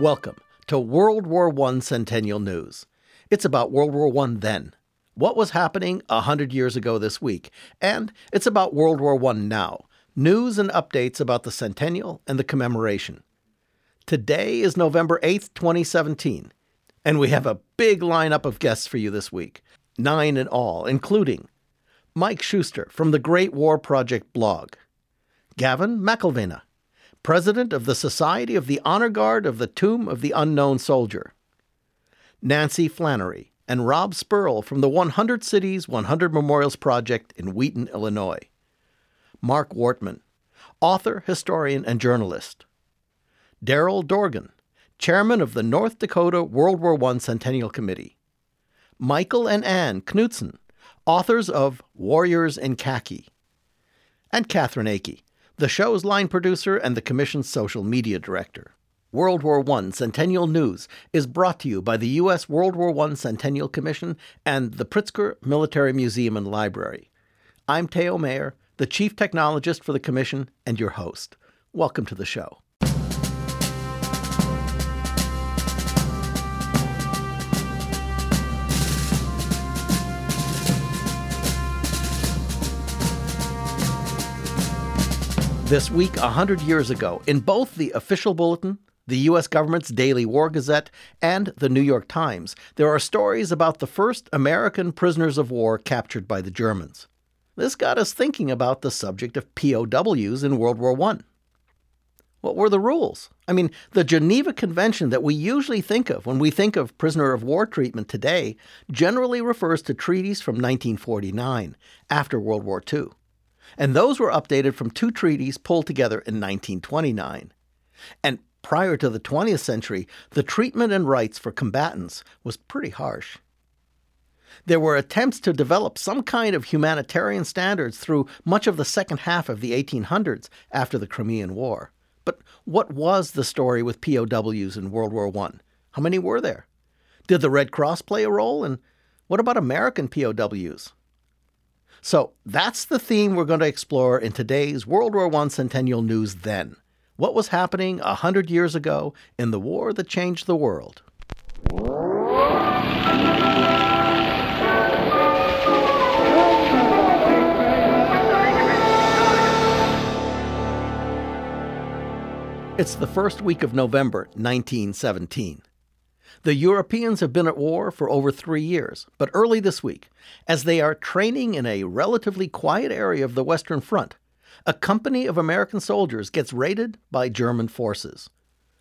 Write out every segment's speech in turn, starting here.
Welcome to World War I Centennial News. It's about World War I then, what was happening a hundred years ago this week, and it's about World War I now, news and updates about the centennial and the commemoration. Today is November 8th, 2017, and we have a big lineup of guests for you this week, nine in all, including Mike Schuster from the Great War Project blog, Gavin McIlvenna, president of the Society of the Honor Guard of the Tomb of the Unknown Soldier. Nancy Flannery and Rob Spurl from the 100 Cities 100 Memorials Project in Wheaton, Illinois. Mark Wortman, author, historian, and journalist. Darrell Dorgan, chairman of the North Dakota World War I Centennial Committee. Michael and Ann Knutson, authors of Warriors in Khaki. And Catherine Akey, the show's line producer and the Commission's social media director. World War I Centennial News is brought to you by the U.S. World War I Centennial Commission and the Pritzker Military Museum and Library. I'm Theo Mayer, the Chief Technologist for the Commission and your host. Welcome to the show. This week, a hundred years ago, in both the official bulletin, the U.S. government's daily war gazette, and the New York Times, there are stories about the first American prisoners of war captured by the Germans. This got us thinking about the subject of POWs in World War I. What were the rules? I mean, the Geneva Convention that we usually think of when we think of prisoner of war treatment today generally refers to treaties from 1949, after World War II and those were updated from two treaties pulled together in 1929. And prior to the 20th century, the treatment and rights for combatants was pretty harsh. There were attempts to develop some kind of humanitarian standards through much of the second half of the 1800s after the Crimean War. But what was the story with POWs in World War I? How many were there? Did the Red Cross play a role? And what about American POWs? So that's the theme we're going to explore in today's World War I Centennial News Then. What was happening a hundred years ago in the war that changed the world? It's the first week of November 1917. The Europeans have been at war for over three years, but early this week, as they are training in a relatively quiet area of the Western Front, a company of American soldiers gets raided by German forces.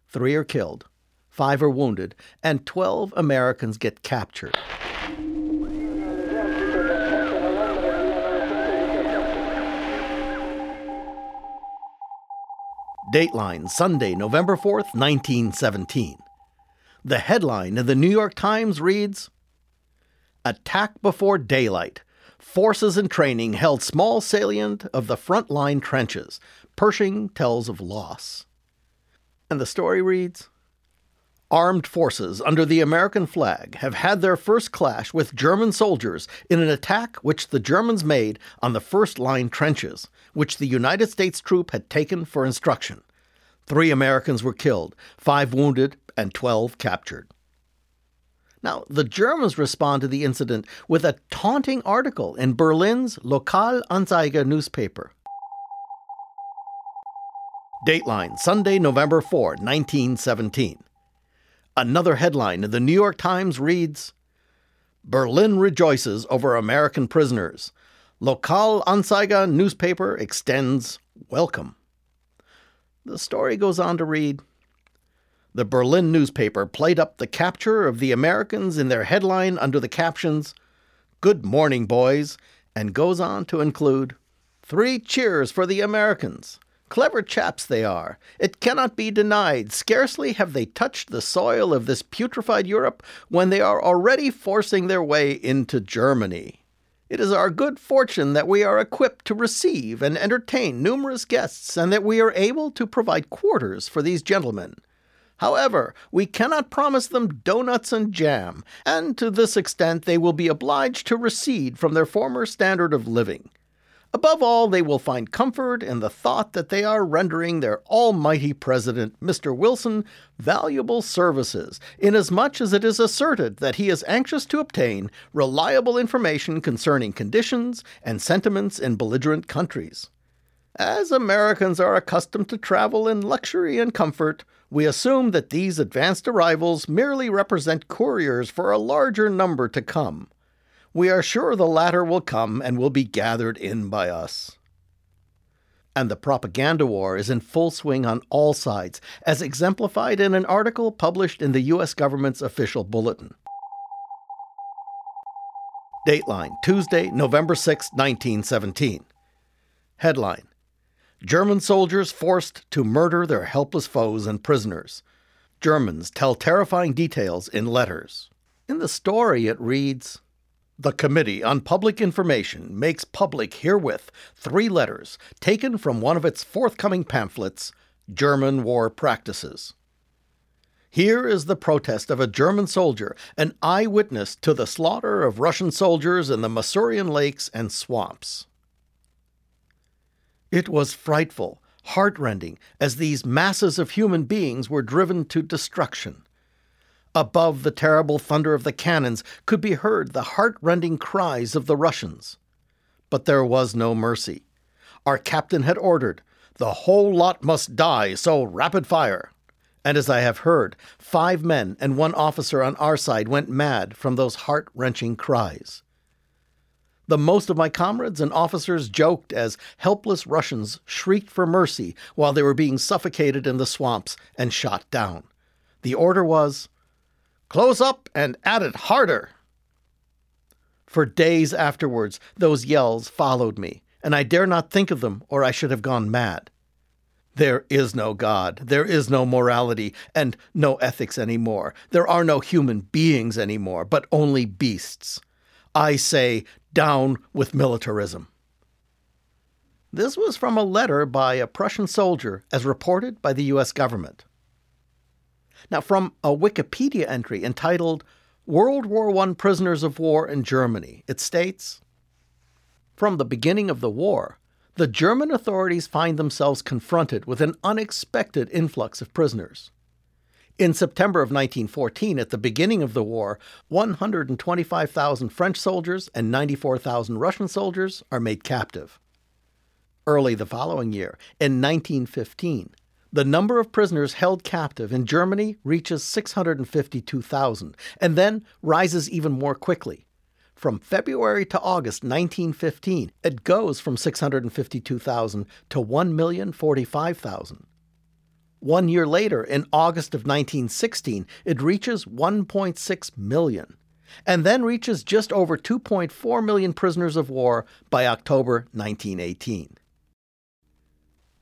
Three are killed, five are wounded, and 12 Americans get captured. Dateline Sunday, November 4th, 1917. The headline in the New York Times reads Attack before daylight. Forces in training held small salient of the front line trenches. Pershing tells of loss. And the story reads Armed forces under the American flag have had their first clash with German soldiers in an attack which the Germans made on the first line trenches, which the United States troop had taken for instruction. Three Americans were killed, five wounded, and 12 captured. Now, the Germans respond to the incident with a taunting article in Berlin's Lokal Anzeiger newspaper. Dateline, Sunday, November 4, 1917. Another headline in the New York Times reads Berlin rejoices over American prisoners. Lokal Anzeiger newspaper extends welcome. The story goes on to read the Berlin newspaper played up the capture of the Americans in their headline under the captions, Good morning, boys, and goes on to include, Three cheers for the Americans. Clever chaps they are. It cannot be denied. Scarcely have they touched the soil of this putrefied Europe when they are already forcing their way into Germany. It is our good fortune that we are equipped to receive and entertain numerous guests, and that we are able to provide quarters for these gentlemen. However, we cannot promise them donuts and jam, and to this extent they will be obliged to recede from their former standard of living. Above all, they will find comfort in the thought that they are rendering their almighty president, Mr. Wilson, valuable services, inasmuch as it is asserted that he is anxious to obtain reliable information concerning conditions and sentiments in belligerent countries. As Americans are accustomed to travel in luxury and comfort, we assume that these advanced arrivals merely represent couriers for a larger number to come we are sure the latter will come and will be gathered in by us. And the propaganda war is in full swing on all sides, as exemplified in an article published in the U.S. government's official bulletin. Dateline, Tuesday, November 6, 1917. Headline German soldiers forced to murder their helpless foes and prisoners. Germans tell terrifying details in letters. In the story, it reads the Committee on Public Information makes public herewith three letters taken from one of its forthcoming pamphlets, German War Practices. Here is the protest of a German soldier, an eyewitness to the slaughter of Russian soldiers in the Masurian lakes and swamps. It was frightful, heartrending, as these masses of human beings were driven to destruction. Above the terrible thunder of the cannons could be heard the heart-rending cries of the Russians. But there was no mercy. Our captain had ordered, the whole lot must die, so rapid fire. And as I have heard, five men and one officer on our side went mad from those heart wrenching cries. The most of my comrades and officers joked as helpless Russians shrieked for mercy while they were being suffocated in the swamps and shot down. The order was Close up and at it harder! For days afterwards, those yells followed me, and I dare not think of them, or I should have gone mad. There is no God, there is no morality, and no ethics any more. There are no human beings any more, but only beasts. I say, down with militarism. This was from a letter by a Prussian soldier, as reported by the U.S. government. Now, from a Wikipedia entry entitled World War I Prisoners of War in Germany, it states From the beginning of the war, the German authorities find themselves confronted with an unexpected influx of prisoners. In September of 1914, at the beginning of the war, 125,000 French soldiers and 94,000 Russian soldiers are made captive. Early the following year, in 1915, the number of prisoners held captive in Germany reaches 652,000 and then rises even more quickly. From February to August 1915, it goes from 652,000 to 1,045,000. One year later, in August of 1916, it reaches 1.6 million, and then reaches just over 2.4 million prisoners of war by October 1918.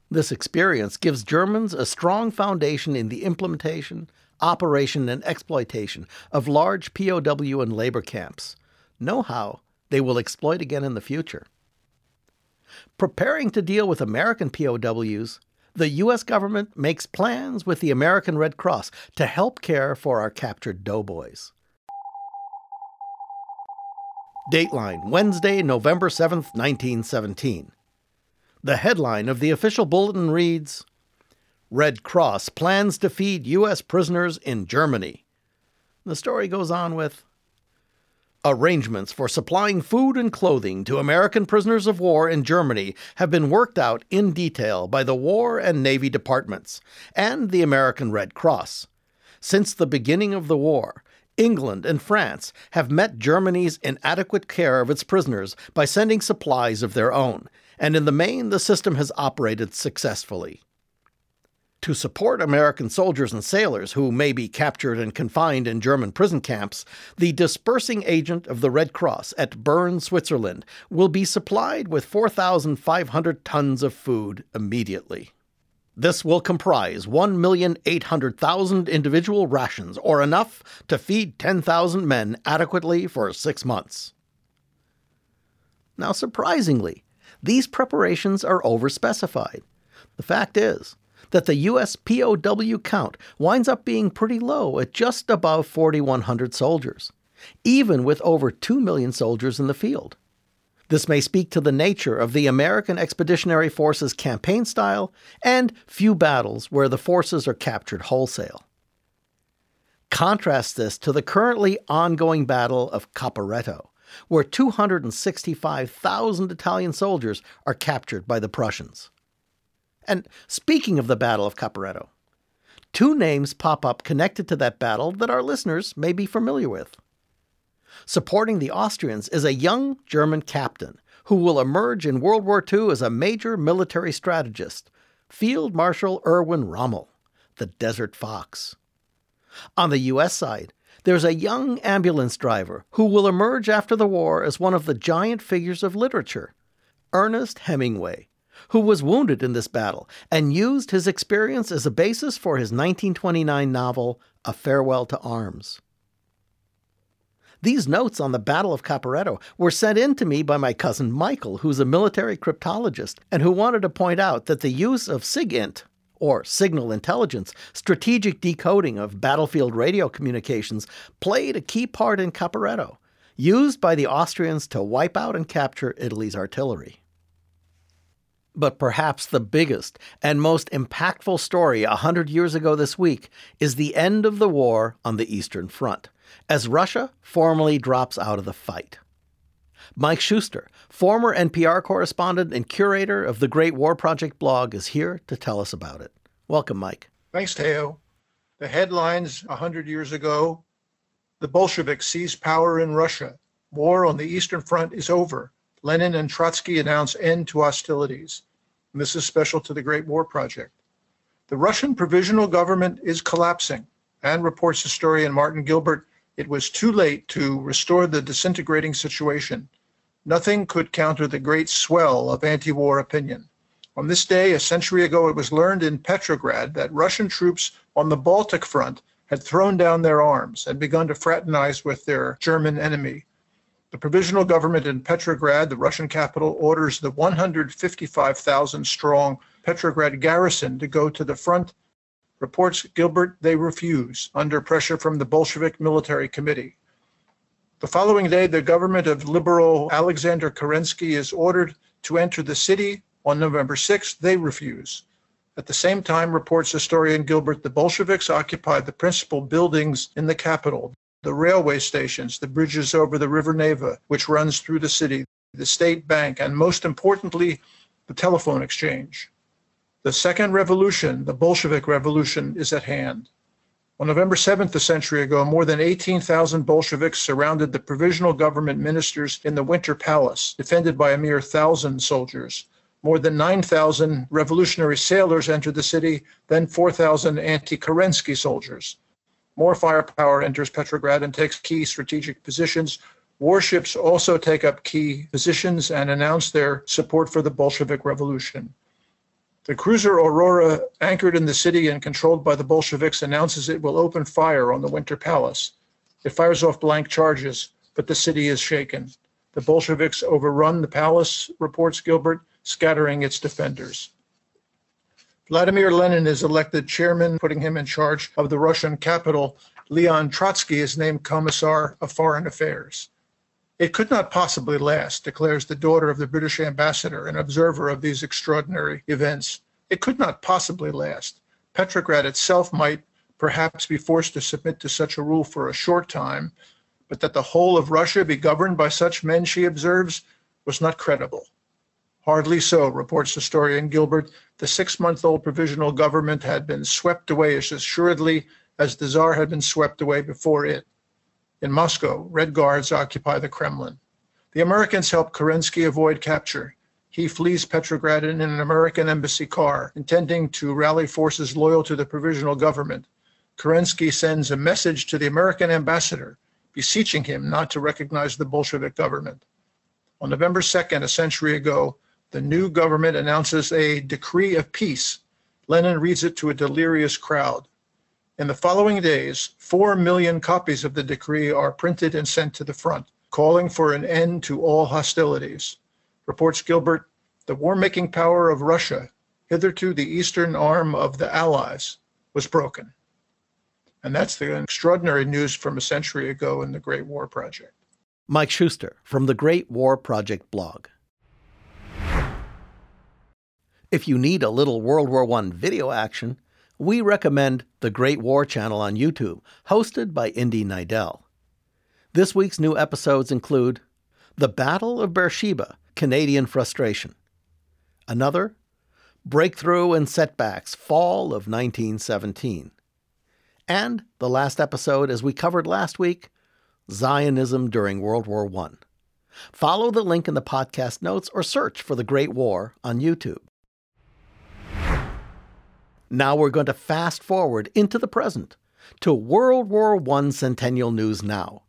This experience gives Germans a strong foundation in the implementation, operation, and exploitation of large POW and labor camps, know how they will exploit again in the future. Preparing to deal with American POWs, the U.S. government makes plans with the American Red Cross to help care for our captured doughboys. Dateline, Wednesday, November 7, 1917. The headline of the official bulletin reads Red Cross plans to feed U.S. prisoners in Germany. The story goes on with Arrangements for supplying food and clothing to American prisoners of war in Germany have been worked out in detail by the War and Navy departments and the American Red Cross. Since the beginning of the war, England and France have met Germany's inadequate care of its prisoners by sending supplies of their own, and in the main, the system has operated successfully. To support American soldiers and sailors who may be captured and confined in German prison camps, the dispersing agent of the Red Cross at Bern, Switzerland, will be supplied with 4,500 tons of food immediately. This will comprise 1,800,000 individual rations, or enough to feed 10,000 men adequately for six months. Now, surprisingly, these preparations are overspecified. The fact is that the U.S. POW count winds up being pretty low at just above 4,100 soldiers, even with over 2 million soldiers in the field. This may speak to the nature of the American Expeditionary Force's campaign style and few battles where the forces are captured wholesale. Contrast this to the currently ongoing Battle of Caporetto, where 265,000 Italian soldiers are captured by the Prussians. And speaking of the Battle of Caporetto, two names pop up connected to that battle that our listeners may be familiar with. Supporting the Austrians is a young German captain who will emerge in World War II as a major military strategist, Field Marshal Erwin Rommel, the Desert Fox. On the U.S. side, there's a young ambulance driver who will emerge after the war as one of the giant figures of literature, Ernest Hemingway, who was wounded in this battle and used his experience as a basis for his 1929 novel, A Farewell to Arms. These notes on the Battle of Caporetto were sent in to me by my cousin Michael, who's a military cryptologist, and who wanted to point out that the use of SIGINT, or signal intelligence, strategic decoding of battlefield radio communications, played a key part in Caporetto, used by the Austrians to wipe out and capture Italy's artillery. But perhaps the biggest and most impactful story a hundred years ago this week is the end of the war on the Eastern Front, as Russia formally drops out of the fight. Mike Schuster, former NPR correspondent and curator of the Great War Project blog, is here to tell us about it. Welcome, Mike. Thanks, Theo. The headlines 100 years ago the Bolsheviks seized power in Russia. War on the Eastern Front is over. Lenin and Trotsky announce end to hostilities. And this is special to the Great War Project. The Russian provisional government is collapsing, and reports historian Martin Gilbert it was too late to restore the disintegrating situation. Nothing could counter the great swell of anti war opinion. On this day, a century ago, it was learned in Petrograd that Russian troops on the Baltic front had thrown down their arms and begun to fraternize with their German enemy. The provisional government in Petrograd, the Russian capital, orders the 155,000 strong Petrograd garrison to go to the front Reports Gilbert they refuse under pressure from the Bolshevik Military Committee. The following day, the government of liberal Alexander Kerensky is ordered to enter the city. On November 6th, they refuse. At the same time, reports historian Gilbert, the Bolsheviks occupied the principal buildings in the capital, the railway stations, the bridges over the River Neva, which runs through the city, the state bank, and most importantly, the telephone exchange. The second revolution, the Bolshevik Revolution, is at hand. On November 7th, a century ago, more than 18,000 Bolsheviks surrounded the provisional government ministers in the Winter Palace, defended by a mere thousand soldiers. More than 9,000 revolutionary sailors entered the city, then 4,000 anti Kerensky soldiers. More firepower enters Petrograd and takes key strategic positions. Warships also take up key positions and announce their support for the Bolshevik Revolution. The cruiser Aurora, anchored in the city and controlled by the Bolsheviks, announces it will open fire on the Winter Palace. It fires off blank charges, but the city is shaken. The Bolsheviks overrun the palace, reports Gilbert, scattering its defenders. Vladimir Lenin is elected chairman, putting him in charge of the Russian capital. Leon Trotsky is named Commissar of Foreign Affairs. It could not possibly last, declares the daughter of the British ambassador, an observer of these extraordinary events. It could not possibly last. Petrograd itself might perhaps be forced to submit to such a rule for a short time, but that the whole of Russia be governed by such men, she observes, was not credible. Hardly so, reports historian Gilbert. The six month old provisional government had been swept away as assuredly as the Tsar had been swept away before it. In Moscow, Red Guards occupy the Kremlin. The Americans help Kerensky avoid capture. He flees Petrograd in an American embassy car, intending to rally forces loyal to the provisional government. Kerensky sends a message to the American ambassador, beseeching him not to recognize the Bolshevik government. On November 2nd, a century ago, the new government announces a decree of peace. Lenin reads it to a delirious crowd. In the following days, 4 million copies of the decree are printed and sent to the front, calling for an end to all hostilities. Reports Gilbert, the war making power of Russia, hitherto the eastern arm of the Allies, was broken. And that's the extraordinary news from a century ago in the Great War Project. Mike Schuster from the Great War Project blog. If you need a little World War I video action, we recommend the Great War channel on YouTube, hosted by Indy Neidell. This week's new episodes include The Battle of Beersheba Canadian Frustration, another, Breakthrough and Setbacks Fall of 1917, and the last episode, as we covered last week, Zionism during World War I. Follow the link in the podcast notes or search for The Great War on YouTube. Now we're going to fast forward into the present to World War I Centennial News Now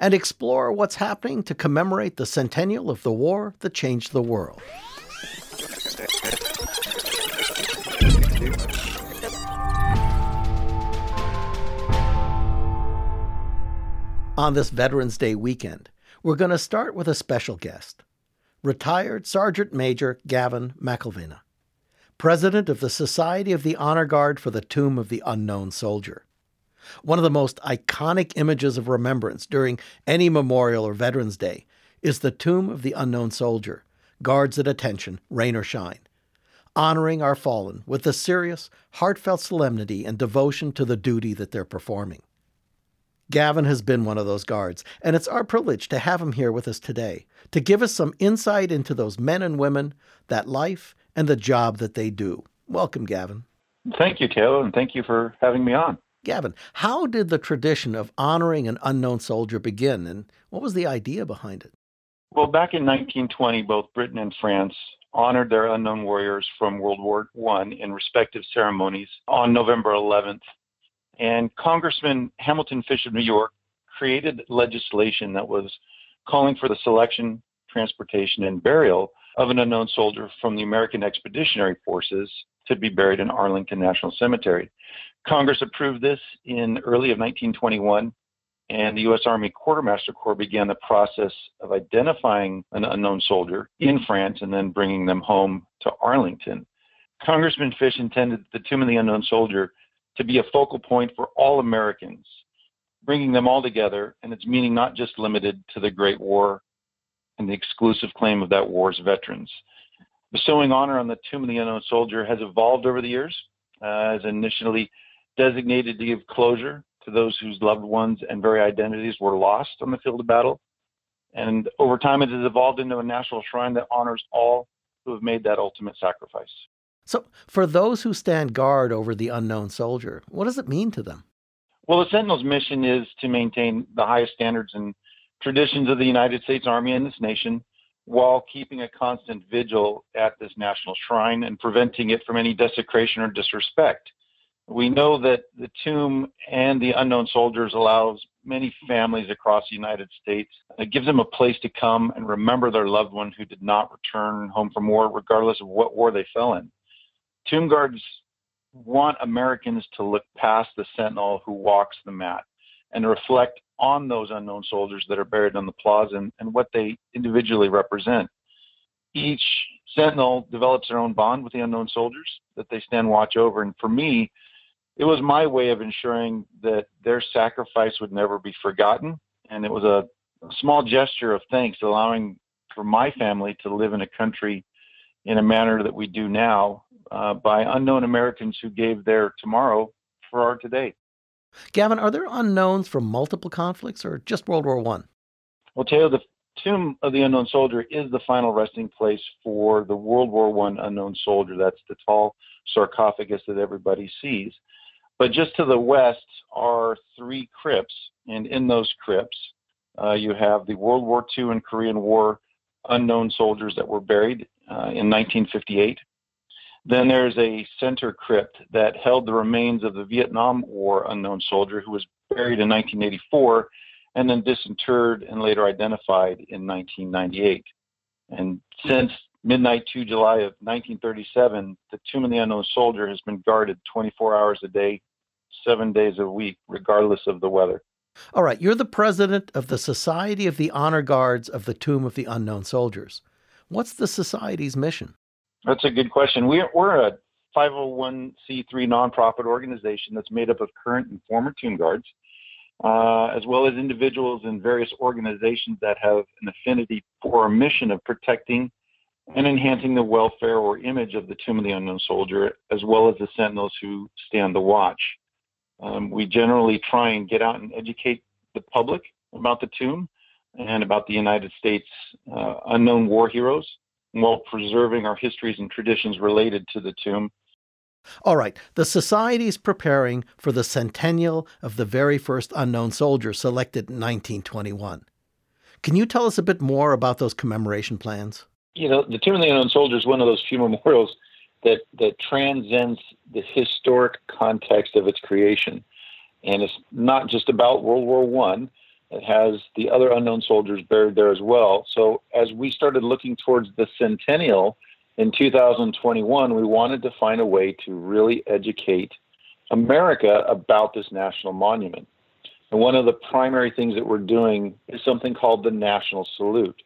and explore what's happening to commemorate the centennial of the war that changed the world. On this Veterans Day weekend, we're going to start with a special guest, retired Sergeant Major Gavin McIlvenna president of the Society of the Honor Guard for the Tomb of the Unknown Soldier. One of the most iconic images of remembrance during any memorial or Veterans Day is the Tomb of the Unknown Soldier, guards at attention, rain or shine, honoring our fallen with the serious, heartfelt solemnity and devotion to the duty that they're performing. Gavin has been one of those guards, and it's our privilege to have him here with us today to give us some insight into those men and women, that life, and the job that they do. Welcome, Gavin. Thank you, Taylor, and thank you for having me on. Gavin, how did the tradition of honoring an unknown soldier begin, and what was the idea behind it? Well, back in 1920, both Britain and France honored their unknown warriors from World War I in respective ceremonies on November 11th. And Congressman Hamilton Fish of New York created legislation that was calling for the selection, transportation, and burial of an unknown soldier from the American Expeditionary Forces to be buried in Arlington National Cemetery. Congress approved this in early of 1921, and the U.S. Army Quartermaster Corps began the process of identifying an unknown soldier in France and then bringing them home to Arlington. Congressman Fish intended the Tomb of the Unknown Soldier to be a focal point for all Americans, bringing them all together, and its meaning not just limited to the Great War and the exclusive claim of that war's veterans. Bestowing honor on the Tomb of the Unknown Soldier has evolved over the years, uh, as initially designated to give closure to those whose loved ones and very identities were lost on the field of battle. And over time, it has evolved into a national shrine that honors all who have made that ultimate sacrifice. So, for those who stand guard over the unknown soldier, what does it mean to them? Well, the Sentinel's mission is to maintain the highest standards and traditions of the United States Army and this nation while keeping a constant vigil at this national shrine and preventing it from any desecration or disrespect. We know that the tomb and the unknown soldiers allows many families across the United States. It gives them a place to come and remember their loved one who did not return home from war, regardless of what war they fell in. Tomb guards want Americans to look past the sentinel who walks the mat and reflect on those unknown soldiers that are buried on the plaza and, and what they individually represent. Each sentinel develops their own bond with the unknown soldiers that they stand watch over. And for me, it was my way of ensuring that their sacrifice would never be forgotten. And it was a, small gesture of thanks, allowing for my family to live in a country in a manner that we do now uh, by unknown Americans who gave their tomorrow for our today. Gavin, are there unknowns from multiple conflicts or just World War One? Well, Taylor, the tomb of the unknown soldier is the final resting place for the World War One unknown soldier. That's the tall sarcophagus that everybody sees. But just to the west are three crypts, and in those crypts, uh, you have the World War II and Korean War unknown soldiers that were buried uh, in 1958. Then there's a center crypt that held the remains of the Vietnam War unknown soldier who was buried in 1984 and then disinterred and later identified in 1998. And since midnight 2 July of 1937, the Tomb of the Unknown Soldier has been guarded 24 hours a day, seven days a week, regardless of the weather. All right, you're the president of the Society of the Honor Guards of the Tomb of the Unknown Soldiers. What's the society's mission? That's a good question. We're, we're a 501c3 nonprofit organization that's made up of current and former tomb guards. uh, as well as individuals and various organizations that have an affinity for a mission of protecting and enhancing the welfare or image of the Tomb of the Unknown Soldier, as well as the sentinels who stand the watch. Um, we generally try and get out and educate the public about the tomb and about the United States uh, unknown war heroes while preserving our histories and traditions related to the tomb. All right, the Society is preparing for the centennial of the very first unknown soldier selected in 1921. Can you tell us a bit more about those commemoration plans? You know, the Tomb of the Unknown Soldier is one of those few memorials that, that transcends the historic context of its creation. And it's not just about World War One. It has the other unknown soldiers buried there as well. So as we started looking towards the centennial in 2021, we wanted to find a way to really educate America about this national monument. And one of the primary things that we're doing is something called the National Salute.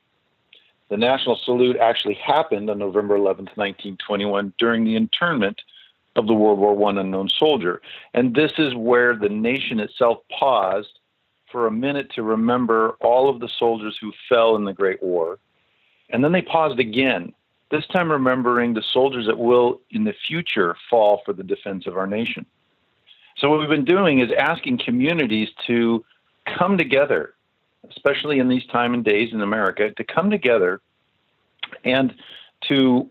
The National Salute actually happened on November 11th, 1921, during the internment of the World War I unknown soldier. And this is where the nation itself paused for a minute to remember all of the soldiers who fell in the Great War. And then they paused again, this time remembering the soldiers that will in the future fall for the defense of our nation. So, what we've been doing is asking communities to come together, especially in these time and days in America, to come together and to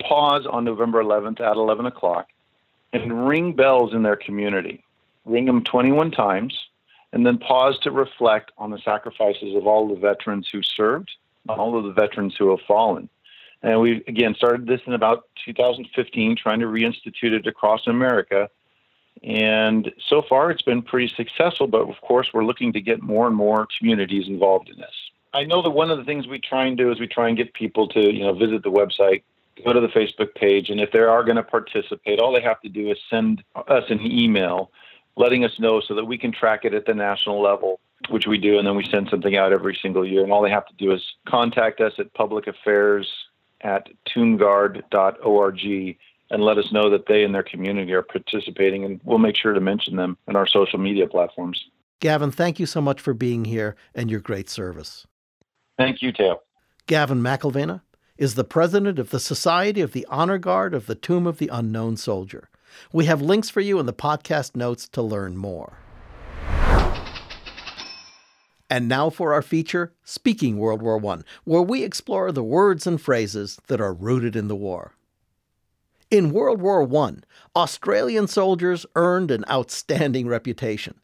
pause on November 11th at 11 o'clock and ring bells in their community. Ring them 21 times and then pause to reflect on the sacrifices of all the veterans who served, all of the veterans who have fallen. And we, again, started this in about 2015, trying to reinstitute it across America. And so far, it's been pretty successful, but of course, we're looking to get more and more communities involved in this. I know that one of the things we try and do is we try and get people to, you know, visit the website, go to the Facebook page, and if they are going to participate, all they have to do is send us an email letting us know so that we can track it at the national level, which we do, and then we send something out every single year. And all they have to do is contact us at public affairs at tombguard.org and let us know that they and their community are participating, and we'll make sure to mention them in our social media platforms. Gavin, thank you so much for being here and your great service. Thank you, Theo. Gavin McIlvenna is the president of the Society of the Honor Guard of the Tomb of the Unknown Soldier. We have links for you in the podcast notes to learn more. And now for our feature, Speaking World War I, where we explore the words and phrases that are rooted in the war. In World War I, Australian soldiers earned an outstanding reputation.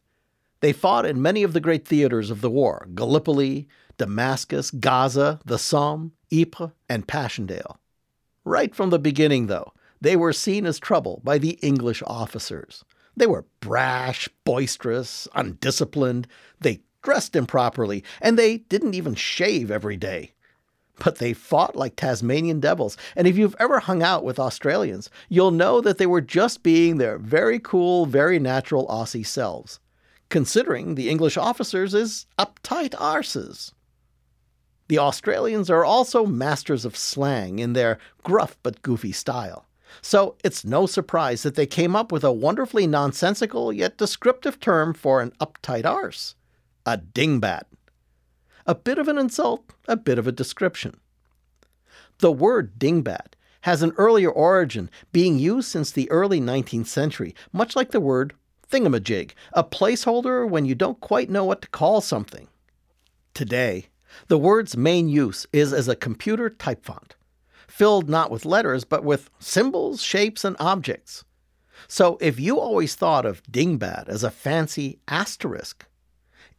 They fought in many of the great theaters of the war Gallipoli, Damascus, Gaza, the Somme, Ypres, and Passchendaele. Right from the beginning, though, they were seen as trouble by the English officers. They were brash, boisterous, undisciplined, they dressed improperly, and they didn't even shave every day. But they fought like Tasmanian devils, and if you've ever hung out with Australians, you'll know that they were just being their very cool, very natural Aussie selves, considering the English officers as uptight arses. The Australians are also masters of slang in their gruff but goofy style. So it's no surprise that they came up with a wonderfully nonsensical yet descriptive term for an uptight arse a dingbat. A bit of an insult, a bit of a description. The word dingbat has an earlier origin, being used since the early 19th century, much like the word thingamajig, a placeholder when you don't quite know what to call something. Today, the word's main use is as a computer type font filled not with letters, but with symbols, shapes, and objects. So if you always thought of dingbat as a fancy asterisk,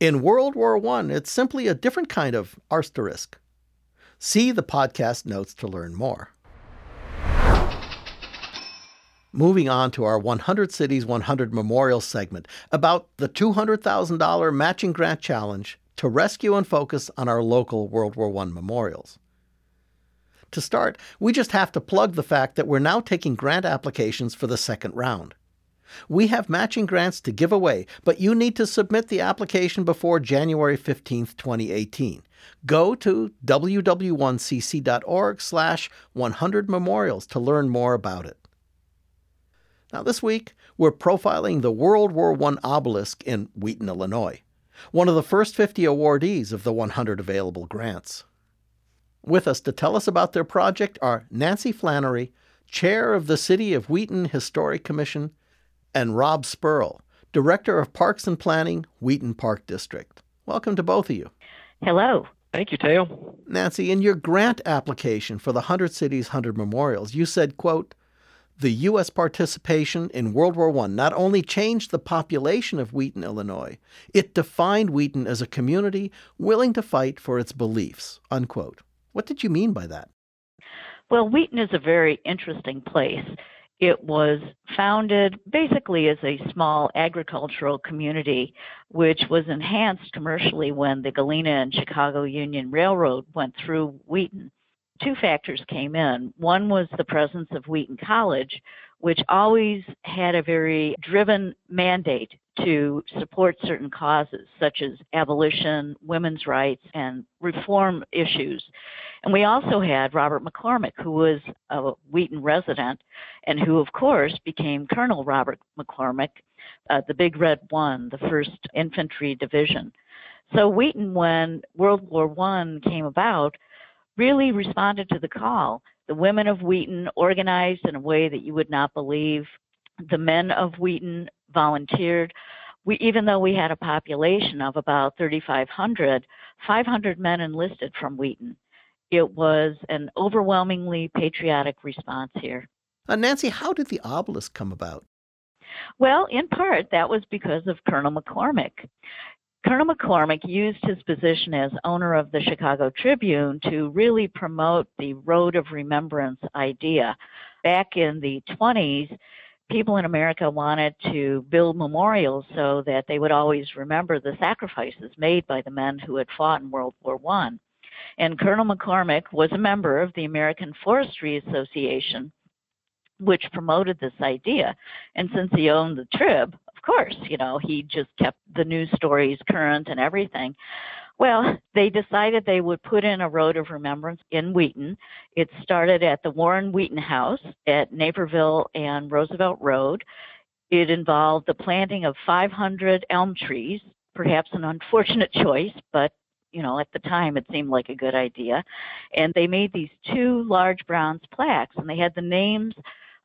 in World War I, it's simply a different kind of asterisk. See the podcast notes to learn more. Moving on to our 100 Cities 100 Memorials segment about the $200,000 matching grant challenge to rescue and focus on our local World War I memorials. To start, we just have to plug the fact that we're now taking grant applications for the second round. We have matching grants to give away, but you need to submit the application before January 15, 2018. Go to ww1cc.org slash 100 memorials to learn more about it. Now this week, we're profiling the World War I obelisk in Wheaton, Illinois. one of the first 50 awardees of the 100 available grants. With us to tell us about their project are Nancy Flannery, chair of the City of Wheaton Historic Commission, and Rob Spurl, director of Parks and Planning, Wheaton Park District. Welcome to both of you. Hello. Thank you, Theo. Nancy, in your grant application for the 100 Cities, 100 Memorials, you said, quote, the U.S. participation in World War I not only changed the population of Wheaton, Illinois, it defined Wheaton as a community willing to fight for its beliefs. Unquote. What did you mean by that? Well, Wheaton is a very interesting place. It was founded basically as a small agricultural community, which was enhanced commercially when the Galena and Chicago Union Railroad went through Wheaton two factors came in. One was the presence of Wheaton College, which always had a very driven mandate to support certain causes such as abolition, women's rights, and reform issues. And we also had Robert McCormick, who was a Wheaton resident and who, of course, became Colonel Robert McCormick, uh, the Big Red One, the 1st Infantry Division. So Wheaton, when World War I came about, really responded to the call. The women of Wheaton organized in a way that you would not believe. The men of Wheaton volunteered. We, even though we had a population of about 3,500, 500 men enlisted from Wheaton. It was an overwhelmingly patriotic response here. Uh, Nancy, how did the obelisk come about? Well, in part, that was because of Colonel McCormick. Colonel McCormick used his position as owner of the Chicago Tribune to really promote the Road of Remembrance idea. Back in the 20s, people in America wanted to build memorials so that they would always remember the sacrifices made by the men who had fought in World War I. And Colonel McCormick was a member of the American Forestry Association, which promoted this idea. And since he owned the Trib, of course, you know, he just kept the news stories current and everything. Well, they decided they would put in a road of remembrance in Wheaton. It started at the Warren Wheaton House at Naperville and Roosevelt Road. It involved the planting of 500 elm trees, perhaps an unfortunate choice, but you know, at the time it seemed like a good idea. And they made these two large bronze plaques, and they had the names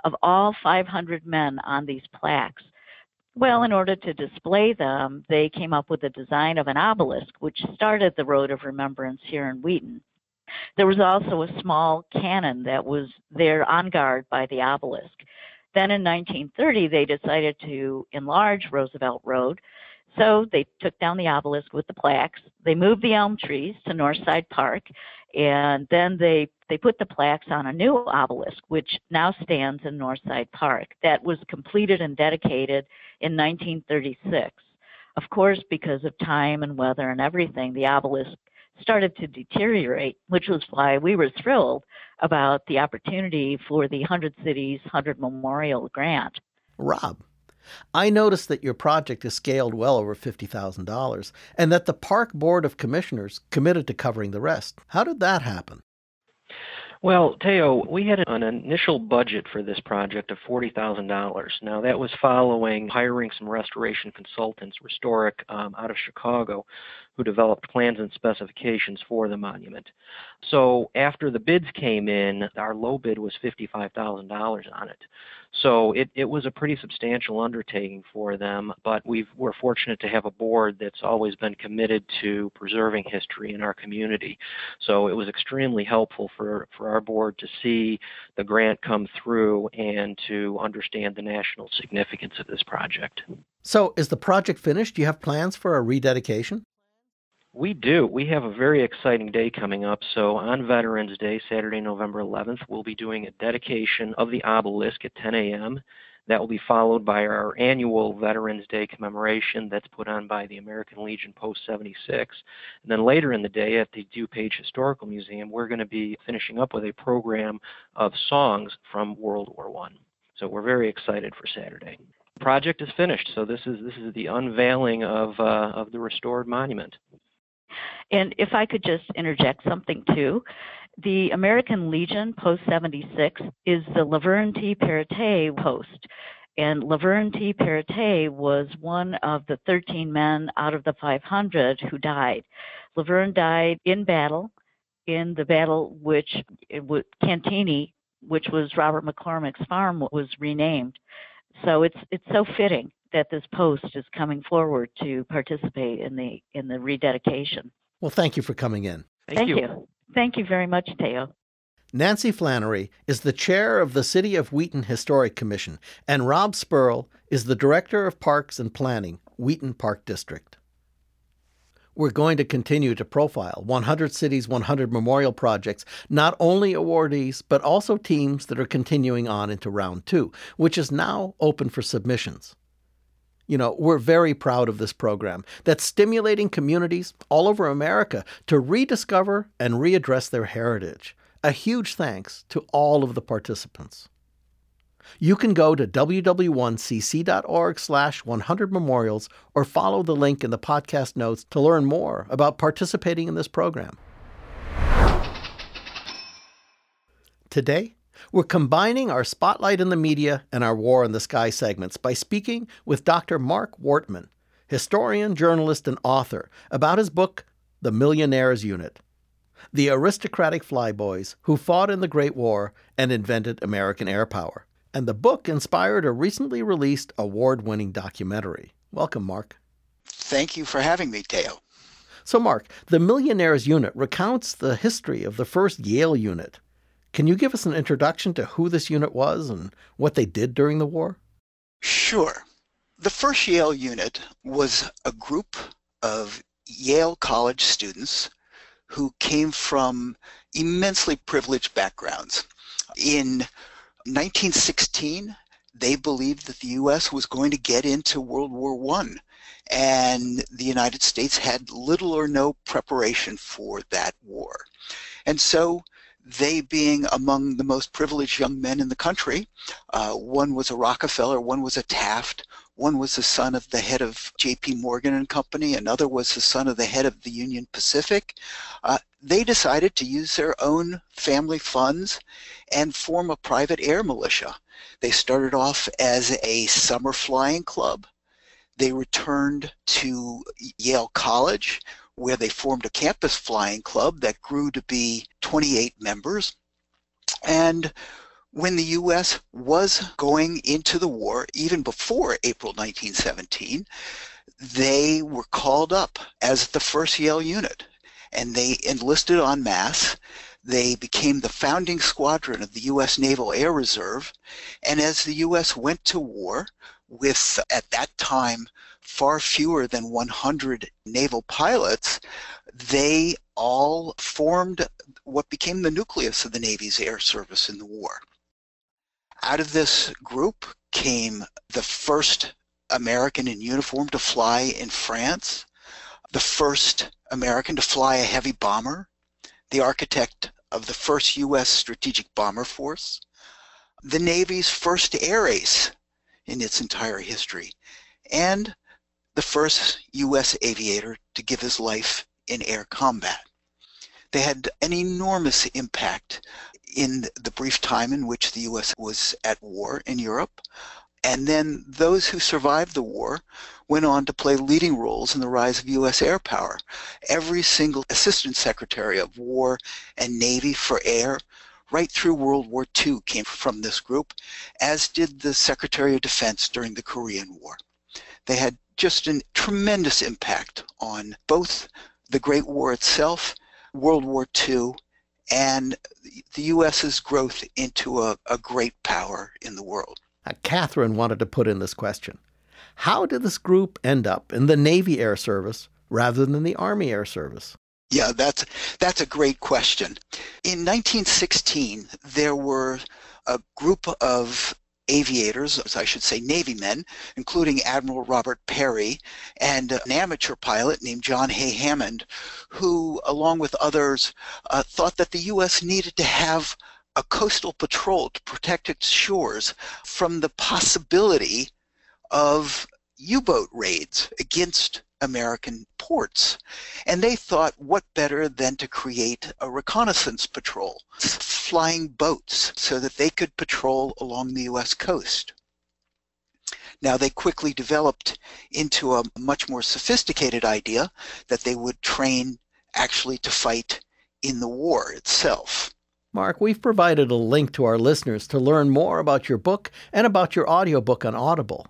of all 500 men on these plaques. Well, in order to display them, they came up with the design of an obelisk, which started the Road of Remembrance here in Wheaton. There was also a small cannon that was there on guard by the obelisk. Then in 1930, they decided to enlarge Roosevelt Road. So they took down the obelisk with the plaques. They moved the elm trees to Northside Park, and then they they put the plaques on a new obelisk, which now stands in Northside Park. That was completed and dedicated in 1936. Of course, because of time and weather and everything, the obelisk started to deteriorate, which was why we were thrilled about the opportunity for the 100 Cities 100 Memorial Grant. Rob, I noticed that your project is scaled well over $50,000 and that the Park Board of Commissioners committed to covering the rest. How did that happen? Well, Theo, we had an initial budget for this project of $40,000. Now, that was following hiring some restoration consultants, Restoric, um, out of Chicago, who developed plans and specifications for the monument. So, after the bids came in, our low bid was $55,000 on it. So, it, it was a pretty substantial undertaking for them, but we we're fortunate to have a board that's always been committed to preserving history in our community. So, it was extremely helpful for, for our board to see the grant come through and to understand the national significance of this project. So, is the project finished? Do you have plans for a rededication? We do. We have a very exciting day coming up. So, on Veterans Day, Saturday, November 11th, we'll be doing a dedication of the obelisk at 10 a.m. That will be followed by our annual Veterans Day commemoration that's put on by the American Legion Post 76. And then later in the day at the DuPage Historical Museum, we're going to be finishing up with a program of songs from World War I. So we're very excited for Saturday. Project is finished, so this is this is the unveiling of uh, of the restored monument. And if I could just interject something too, the American Legion Post 76 is the Laverne T. Perrottet post. And Laverne T. Perrottet was one of the 13 men out of the 500 who died. Laverne died in battle, in the battle which uh, Cantigny, which was Robert McCormick's farm, was renamed. So it's it's so fitting that this post is coming forward to participate in the in the rededication. Well, thank you for coming in. Thank, thank you. you. Thank you very much, Theo. Nancy Flannery is the chair of the City of Wheaton Historic Commission, and Rob Spurl is the director of Parks and Planning, Wheaton Park District. We're going to continue to profile 100 Cities 100 Memorial Projects, not only awardees, but also teams that are continuing on into round two, which is now open for submissions. You know, we're very proud of this program that's stimulating communities all over America to rediscover and readdress their heritage. A huge thanks to all of the participants. You can go to ww1cc.org slash 100 memorials or follow the link in the podcast notes to learn more about participating in this program. Today, we're combining our Spotlight in the Media and our War in the Sky segments by speaking with Dr. Marc Wortman, historian, journalist, and author, about his book, The Millionaires Unit The Aristocratic Flyboys Who Fought in the Great War and Invented American Air Power. And the book inspired a recently released award winning documentary. Welcome, Mark. Thank you for having me, Theo. So, Mark, the Millionaires Unit recounts the history of the first Yale unit, can you give us an introduction to who this unit was and what they did during the war? Sure. The first Yale unit was a group of Yale College students who came from immensely privileged backgrounds. In 1916, they believed that the U.S. was going to get into World War I, and the United States had little or no preparation for that war. And so they being among the most privileged young men in the country. Uh, one was a Rockefeller, one was a Taft, one was the son of the head of J.P. Morgan and Company, another was the son of the head of the Union Pacific. Uh, they decided to use their own family funds and form a private air militia. They started off as a summer flying club. They returned to Yale College, where they formed a campus flying club that grew to be 28 members. And when the U.S. was going into the war, even before April 1917, they were called up as the first Yale unit and they enlisted en masse. They became the founding squadron of the U.S. Naval Air Reserve. And as the U.S. went to war with, at that time, far fewer than 100 naval pilots, they all formed what became the nucleus of the Navy's air service in the war. Out of this group came the first American in uniform to fly in France, the first American to fly a heavy bomber, the architect of the first U.S. strategic bomber force, the Navy's first air ace in its entire history, and the first U.S. aviator to give his life in air combat. They had an enormous impact in the brief time in which the U.S. was at war in Europe. And then those who survived the war went on to play leading roles in the rise of U.S. air power. Every single Assistant Secretary of War and Navy for Air right through World War II came from this group, as did the Secretary of Defense during the Korean War. They had just a tremendous impact on both the Great War itself, World War II, and the U.S.'s growth into a, a great power in the world. Uh, Catherine wanted to put in this question How did this group end up in the Navy Air Service rather than the Army Air Service? Yeah, that's that's a great question. In 1916, there were a group of aviators, as I should say, Navy men, including Admiral Robert Peary and an amateur pilot named John Hay Hammond, who, along with others, uh, thought that the U.S. needed to have a coastal patrol to protect its shores from the possibility of U-boat raids against American ports. And they thought, what better than to create a reconnaissance patrol, flying boats, so that they could patrol along the U.S. coast. Now, they quickly developed into a much more sophisticated idea that they would train actually to fight in the war itself. Mark, we've provided a link to our listeners to learn more about your book and about your audiobook on Audible.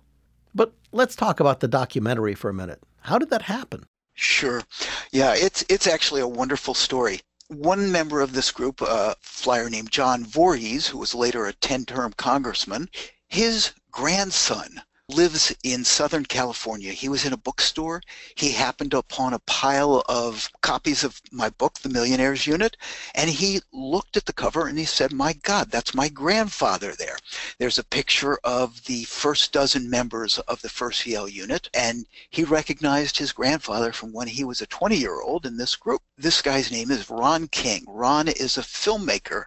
But let's talk about the documentary for a minute. How did that happen? Sure. Yeah, it's it's actually a wonderful story. One member of this group, a flyer named John Vorys, who was later a 10-term congressman, his grandson lives in Southern California. He was in a bookstore. He happened upon a pile of copies of my book, The Millionaires Unit, and he looked at the cover and he said, My God, that's my grandfather there. There's a picture of the first dozen members of the first Yale unit, and he recognized his grandfather from when he was a 20 year old in this group. This guy's name is Ron King. Ron is a filmmaker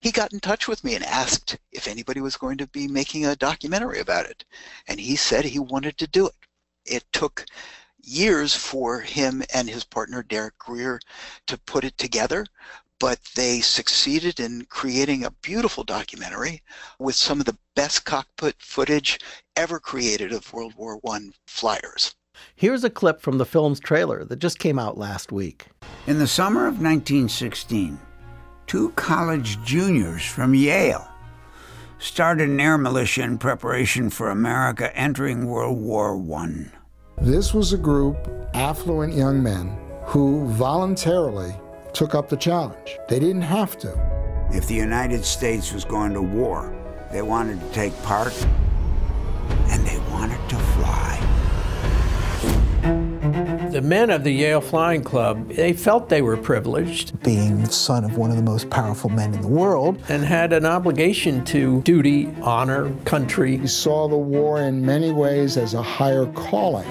he got in touch with me and asked if anybody was going to be making a documentary about it. And he said he wanted to do it. It took years for him and his partner Darroch Greer to put it together, but they succeeded in creating a beautiful documentary with some of the best cockpit footage ever created of World War I flyers. Here's a clip from the film's trailer that just came out last week. In the summer of 1916, two college juniors from Yale started an air militia in preparation for America entering World War I. This was a group, affluent young men, who voluntarily took up the challenge. They didn't have to. If the United States was going to war, they wanted to take part and they wanted to the men of the Yale Flying Club, they felt they were privileged. Being the son of one of the most powerful men in the world. And had an obligation to duty, honor, country. He saw the war in many ways as a higher calling.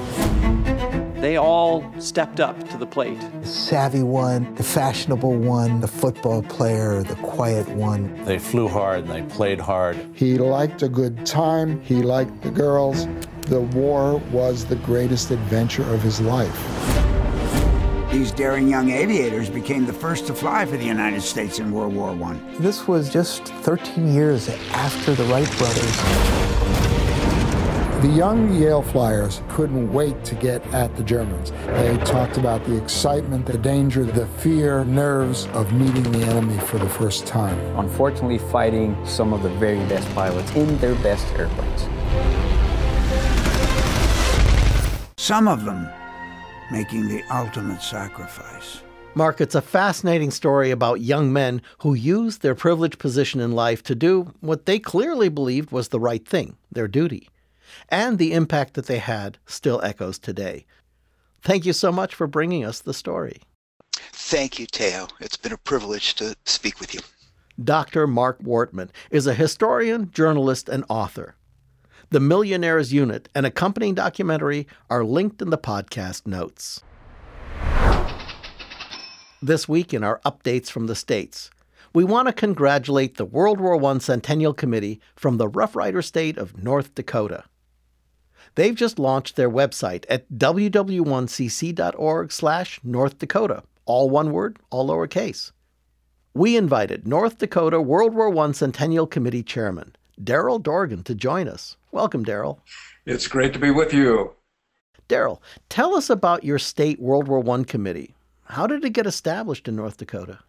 They all stepped up to the plate. The savvy one, the fashionable one, the football player, the quiet one. They flew hard and they played hard. He liked a good time, he liked the girls. The war was the greatest adventure of his life. These daring young aviators became the first to fly for the United States in World War I. This was just 13 years after the Wright brothers. The young Yale flyers couldn't wait to get at the Germans. They talked about the excitement, the danger, the fear, nerves of meeting the enemy for the first time. Unfortunately, fighting some of the very best pilots in their best airplanes. Some of them making the ultimate sacrifice. Mark, it's a fascinating story about young men who used their privileged position in life to do what they clearly believed was the right thing, their duty. And the impact that they had still echoes today. Thank you so much for bringing us the story. Thank you, Theo. It's been a privilege to speak with you. Dr. Marc Wortman is a historian, journalist, and author. The Millionaires Unit, and accompanying documentary are linked in the podcast notes. This week, in our updates from the States, we want to congratulate the World War I Centennial Committee from the Rough Rider State of North Dakota. They've just launched their website at ww1cc.org slash North Dakota, all one word, all lowercase. We invited North Dakota World War I Centennial Committee Chairman Daryl Dorgan to join us. Welcome, Daryl. It's great to be with you. Daryl, tell us about your state World War I committee. How did it get established in North Dakota?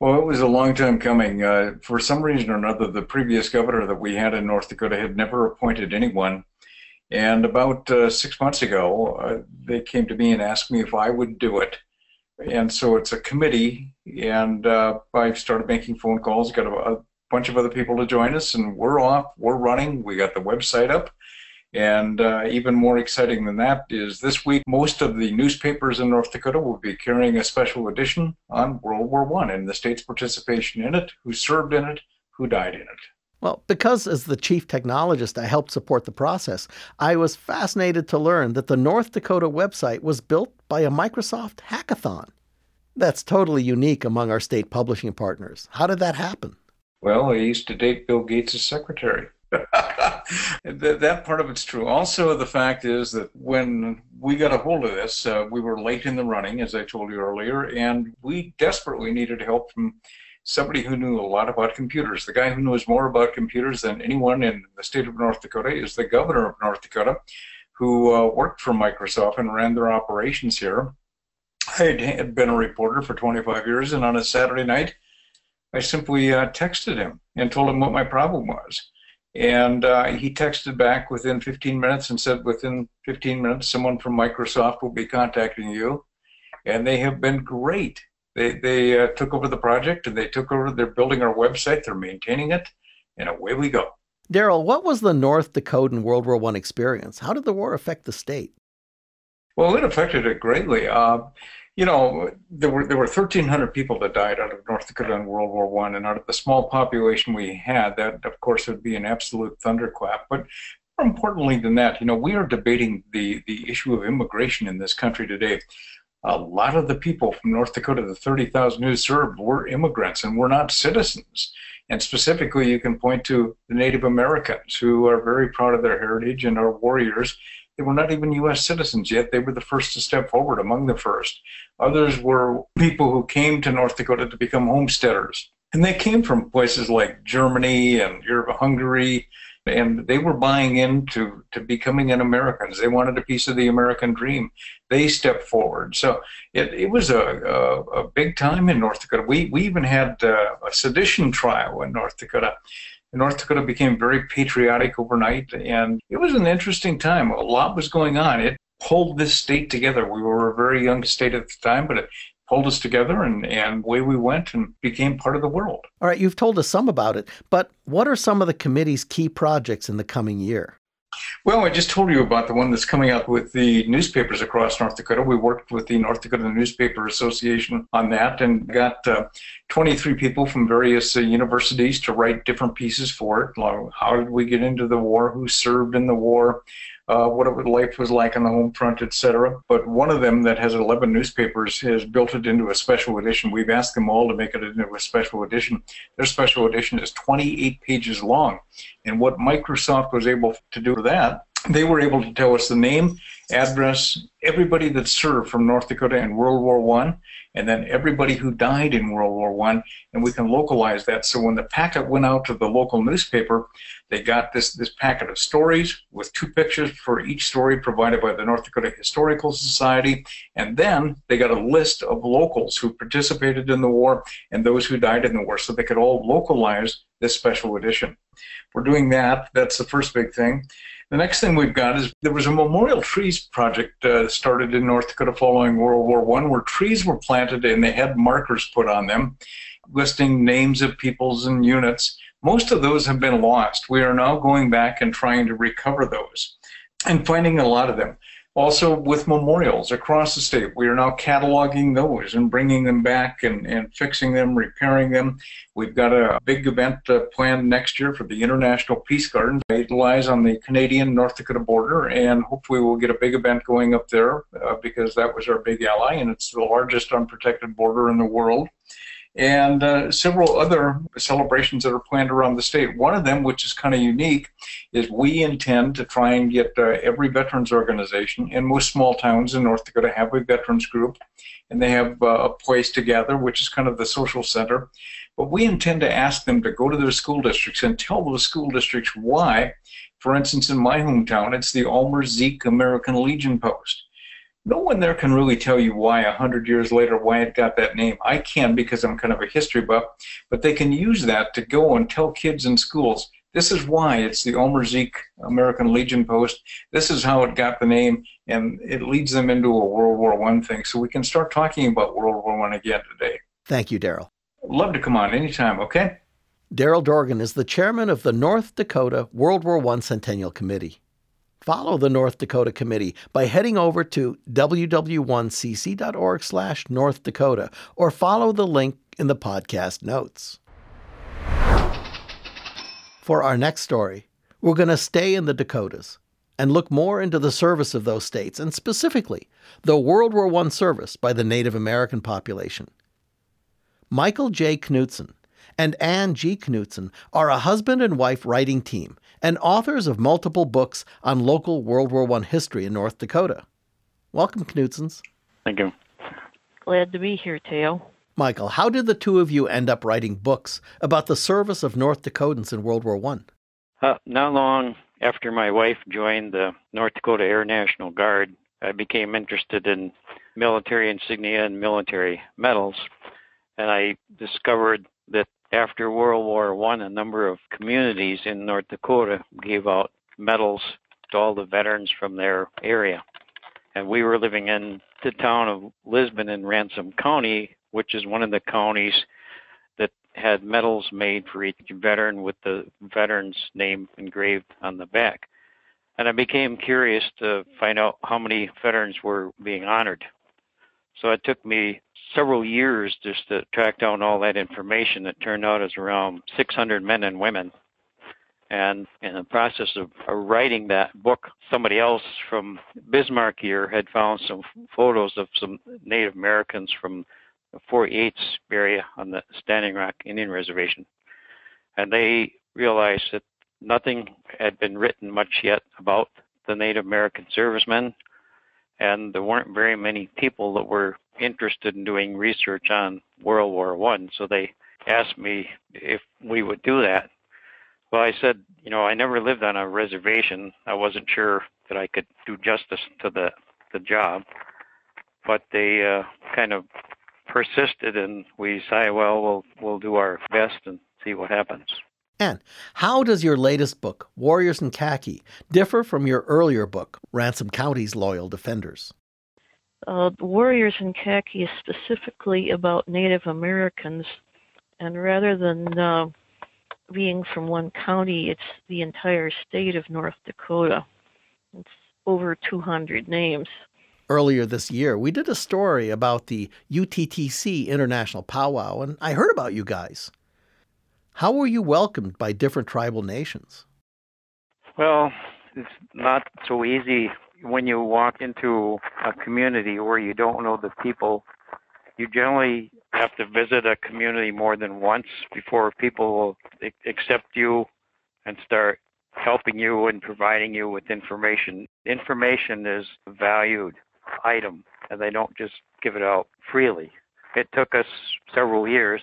Well, it was a long time coming. Uh, for some reason or another, the previous governor that we had in North Dakota had never appointed anyone. And about uh, six months ago, uh, they came to me and asked me if I would do it. And so it's a committee, and uh, I started making phone calls, got a, a bunch of other people to join us, and we're off. We're running. We got the website up. And uh, even more exciting than that is this week, most of the newspapers in North Dakota will be carrying a special edition on World War One and the state's participation in it, who served in it, who died in it. Well, because as the chief technologist, I helped support the process, I was fascinated to learn that the North Dakota website was built by a Microsoft hackathon. That's totally unique among our state publishing partners. How did that happen? Well, he used to date Bill Gates' secretary. that, that part of it's true. Also, the fact is that when we got a hold of this, uh, we were late in the running, as I told you earlier, and we desperately needed help from somebody who knew a lot about computers. The guy who knows more about computers than anyone in the state of North Dakota is the governor of North Dakota, who uh, worked for Microsoft and ran their operations here. I had been a reporter for 25 years, and on a Saturday night, I simply uh, texted him and told him what my problem was. And uh, he texted back within 15 minutes and said, within 15 minutes, someone from Microsoft will be contacting you. And they have been great. They, they uh, took over the project and they took over, they're building our website, they're maintaining it, and away we go. Daryl, what was the North Dakotan World War I experience? How did the war affect the state? Well, it affected it greatly. Uh, you know, there were there were 1,300 people that died out of North Dakota in World War One, and out of the small population we had, that of course would be an absolute thunderclap. But more importantly than that, you know, we are debating the the issue of immigration in this country today. A lot of the people from North Dakota, the 30,000 who served, were immigrants and were not citizens. And specifically, you can point to the Native Americans who are very proud of their heritage and are warriors they were not even U.S. citizens yet. They were the first to step forward, among the first. Others were people who came to North Dakota to become homesteaders. And they came from places like Germany and Europe, Hungary, and they were buying into to becoming an Americans. They wanted a piece of the American dream. They stepped forward. So it, it was a, a, a big time in North Dakota. We, we even had uh, a sedition trial in North Dakota North Dakota became very patriotic overnight, and it was an interesting time. A lot was going on. It pulled this state together. We were a very young state at the time, but it pulled us together, and, and away we went and became part of the world. All right, you've told us some about it, but what are some of the committee's key projects in the coming year? Well, I just told you about the one that's coming out with the newspapers across North Dakota. We worked with the North Dakota Newspaper Association on that and got uh, 23 people from various uh, universities to write different pieces for it. How did we get into the war? Who served in the war? Uh, what life was like on the home front, etc. But one of them that has 11 newspapers has built it into a special edition. We've asked them all to make it into a special edition. Their special edition is 28 pages long. And what Microsoft was able to do for that, they were able to tell us the name, address, everybody that served from North Dakota in World War One, and then everybody who died in World War One, and we can localize that. So when the packet went out to the local newspaper, they got this this packet of stories with two pictures for each story provided by the North Dakota Historical Society, and then they got a list of locals who participated in the war and those who died in the war, so they could all localize this special edition. We're doing that. That's the first big thing. The next thing we've got is there was a memorial trees project uh, started in North Dakota following World War One, where trees were planted and they had markers put on them, listing names of peoples and units. Most of those have been lost. We are now going back and trying to recover those and finding a lot of them. Also, with memorials across the state, we are now cataloging those and bringing them back and, and fixing them, repairing them. We've got a big event uh, planned next year for the International Peace Garden. It lies on the Canadian North Dakota border, and hopefully, we'll get a big event going up there uh, because that was our big ally, and it's the largest unprotected border in the world and uh, several other celebrations that are planned around the state. One of them, which is kind of unique, is we intend to try and get uh, every veterans organization in most small towns in North Dakota have a veterans group, and they have uh, a place to gather, which is kind of the social center. But we intend to ask them to go to their school districts and tell those school districts why. For instance, in my hometown, it's the Ulmer Zeke American Legion Post no one there can really tell you why a hundred years later why it got that name. I can because I'm kind of a history buff, but they can use that to go and tell kids in schools. This is why it's the Ulmer Zeke American Legion Post. This is how it got the name, and it leads them into a World War One thing. So we can start talking about World War One again today. Thank you, Daryl. Love to come on anytime. Okay. Daryl Dorgan is the chairman of the North Dakota World War I Centennial Committee. Follow the North Dakota Committee by heading over to ww1cc.org slash North Dakota or follow the link in the podcast notes. For our next story, we're going to stay in the Dakotas and look more into the service of those states and specifically the World War I service by the Native American population. Michael J. Knutson and Ann G. Knutson are a husband and wife writing team and authors of multiple books on local World War I history in North Dakota. Welcome, Knutsons. Thank you. Glad to be here, Theo. Michael, how did the two of you end up writing books about the service of North Dakotans in World War One? Uh, not long after my wife joined the North Dakota Air National Guard, I became interested in military insignia and military medals, and I discovered that after World War One, a number of communities in North Dakota gave out medals to all the veterans from their area. And we were living in the town of Lisbon in Ransom County, which is one of the counties that had medals made for each veteran with the veteran's name engraved on the back. And I became curious to find out how many veterans were being honored. So it took me several years just to track down all that information. It turned out as around 600 men and women. And in the process of, writing that book, somebody else from Bismarck here had found some photos of some Native Americans from the Fort Yates area on the Standing Rock Indian Reservation. And they realized that nothing had been written much yet about the Native American servicemen, and there weren't very many people that were interested in doing research on World War One. So they asked me if we would do that. Well, I said, you know, I never lived on a reservation. I wasn't sure that I could do justice to the the job, but they uh, kind of persisted, and we decided, well, we'll we'll do our best and see what happens. And how does your latest book, Warriors in Khaki, differ from your earlier book, Ransom County's Loyal Defenders? Uh, Warriors in Khaki is specifically about Native Americans, and rather than uh, being from one county, it's the entire state of North Dakota. It's over 200 names. Earlier this year, we did a story about the UTTC International Powwow, and I heard about you guys. How were you welcomed by different tribal nations? Well, it's not so easy when you walk into a community where you don't know the people. You generally have to visit a community more than once before people will accept you and start helping you and providing you with information. Information is a valued item, and they don't just give it out freely. It took us several years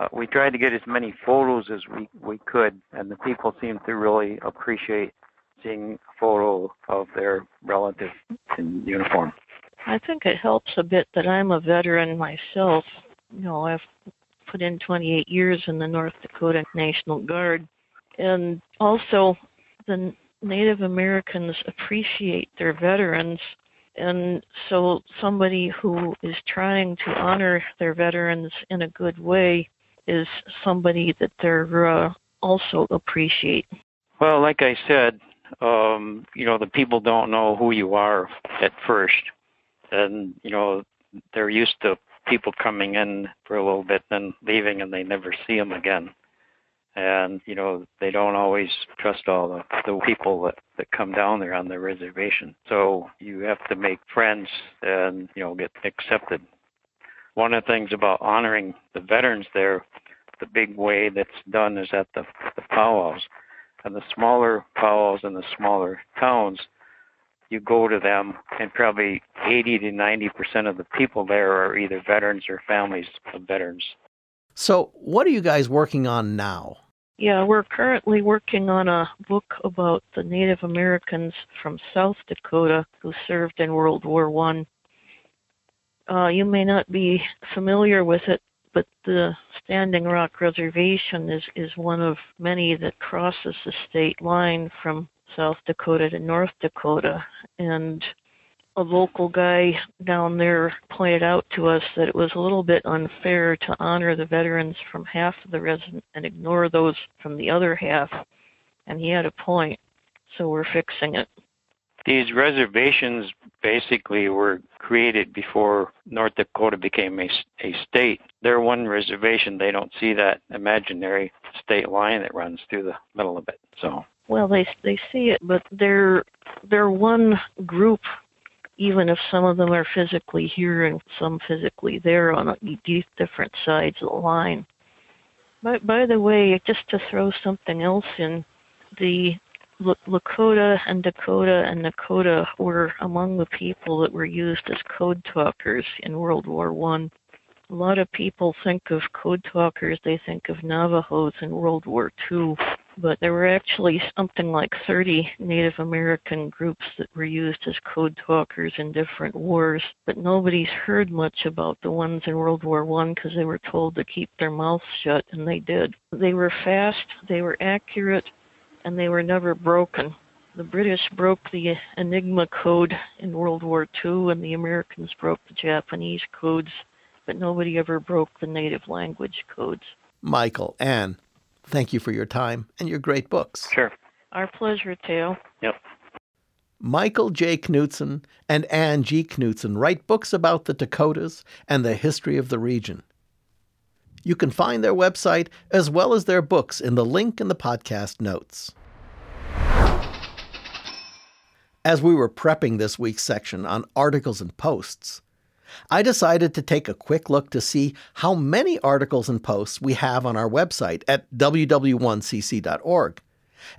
uh, we tried to get as many photos as we, we could, and the people seemed to really appreciate seeing a photo of their relative in uniform. I think it helps a bit that I'm a veteran myself. You know, I've put in 28 years in the North Dakota National Guard, and also the Native Americans appreciate their veterans. And so, somebody who is trying to honor their veterans in a good way is somebody that they're uh, also appreciate. Well, like I said, um, you know, the people don't know who you are at first, and you know, they're used to people coming in for a little bit, and leaving, and they never see them again. And you know, they don't always trust all the, the people that, that come down there on the reservation. So you have to make friends and you know get accepted one of the things about honoring the veterans there, the big way that's done is at the, the powwows. And the smaller powwows in the smaller towns, you go to them, and probably 80 to 90 percent of the people there are either veterans or families of veterans. So, what are you guys working on now? Yeah, we're currently working on a book about the Native Americans from South Dakota who served in World War One uh, you may not be familiar with it, but the Standing Rock Reservation is, is one of many that crosses the state line from South Dakota to North Dakota. And a local guy down there pointed out to us that it was a little bit unfair to honor the veterans from half of the resident and ignore those from the other half. And he had a point, so we're fixing it. These reservations basically were created before North Dakota became a, a state. They're one reservation. They don't see that imaginary state line that runs through the middle of it. So well, they they see it, but they're they're one group. Even if some of them are physically here and some physically there on different sides of the line. By, by the way, just to throw something else in, the Lakota and Dakota and Nakota were among the people that were used as code talkers in World War One. A lot of people think of code talkers, they think of Navajos in World War II, but there were actually something like 30 Native American groups that were used as code talkers in different wars, but nobody's heard much about the ones in World War I because they were told to keep their mouths shut, and they did. They were fast, they were accurate, and they were never broken. The British broke the Enigma code in World War II, and the Americans broke the Japanese codes, but nobody ever broke the native language codes. Michael, Anne, thank you for your time and your great books. Sure. Our pleasure, Theo. Yep. Michael J. Knutson and Anne G. Knutson write books about the Dakotas and the history of the region. You can find their website as well as their books in the link in the podcast notes. As we were prepping this week's section on articles and posts, I decided to take a quick look to see how many articles and posts we have on our website at ww1cc.org.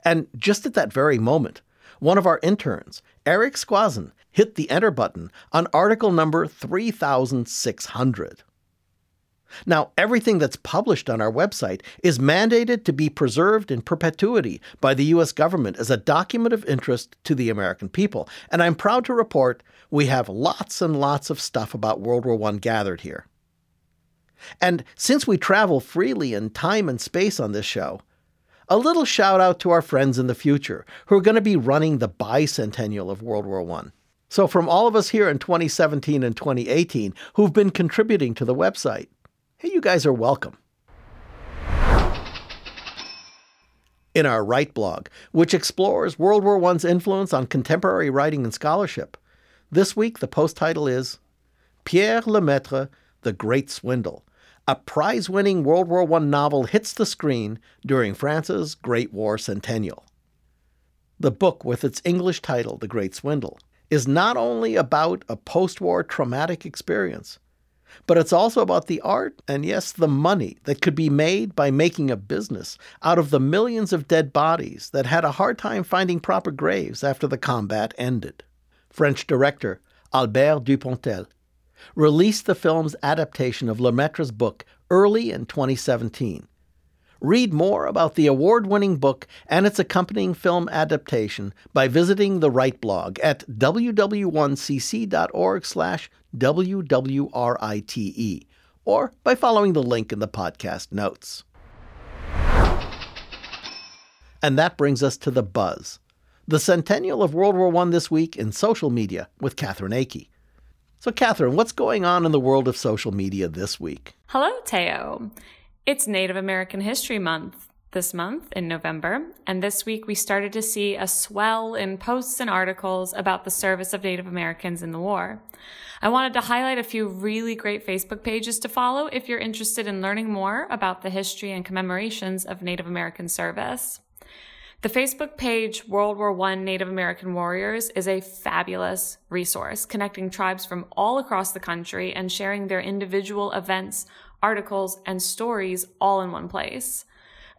And just at that very moment, one of our interns, Eric Squazen, hit the enter button on article number 3600. Now, everything that's published on our website is mandated to be preserved in perpetuity by the U.S. government as a document of interest to the American people. And I'm proud to report we have lots and lots of stuff about World War I gathered here. And since we travel freely in time and space on this show, a little shout out to our friends in the future who are going to be running the bicentennial of World War I. So, from all of us here in 2017 and 2018 who've been contributing to the website, hey, you guys are welcome. In our Write blog, which explores World War I's influence on contemporary writing and scholarship, this week the post title is Pierre Lemaitre, The Great Swindle. A prize winning World War I novel hits the screen during France's Great War Centennial. The book, with its English title, The Great Swindle, is not only about a post war traumatic experience, but it's also about the art and, yes, the money that could be made by making a business out of the millions of dead bodies that had a hard time finding proper graves after the combat ended. French director Albert Dupontel released the film's adaptation of Lemaitre's book early in 2017. Read more about the award winning book and its accompanying film adaptation by visiting the Write blog at ww1cc.org slash WWRITE or by following the link in the podcast notes. And that brings us to the buzz. The centennial of World War I this week in social media with Catherine Akey. So, Catherine, what's going on in the world of social media this week? Hello, Theo. It's Native American History Month this month in November, and this week we started to see a swell in posts and articles about the service of Native Americans in the war. I wanted to highlight a few really great Facebook pages to follow if you're interested in learning more about the history and commemorations of Native American service. The Facebook page World War I Native American Warriors is a fabulous resource connecting tribes from all across the country and sharing their individual events, articles, and stories all in one place.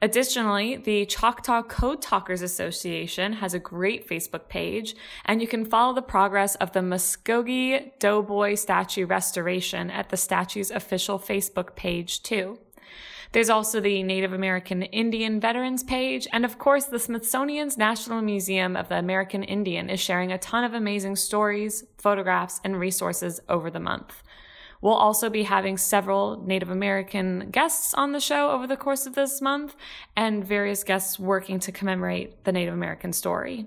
Additionally, the Choctaw Code Talkers Association has a great Facebook page, and you can follow the progress of the Muskogee Doughboy statue restoration at the statue's official Facebook page, too. There's also the Native American Indian Veterans page, and of course, the Smithsonian's National Museum of the American Indian is sharing a ton of amazing stories, photographs, and resources over the month. We'll also be having several Native American guests on the show over the course of this month and various guests working to commemorate the Native American story.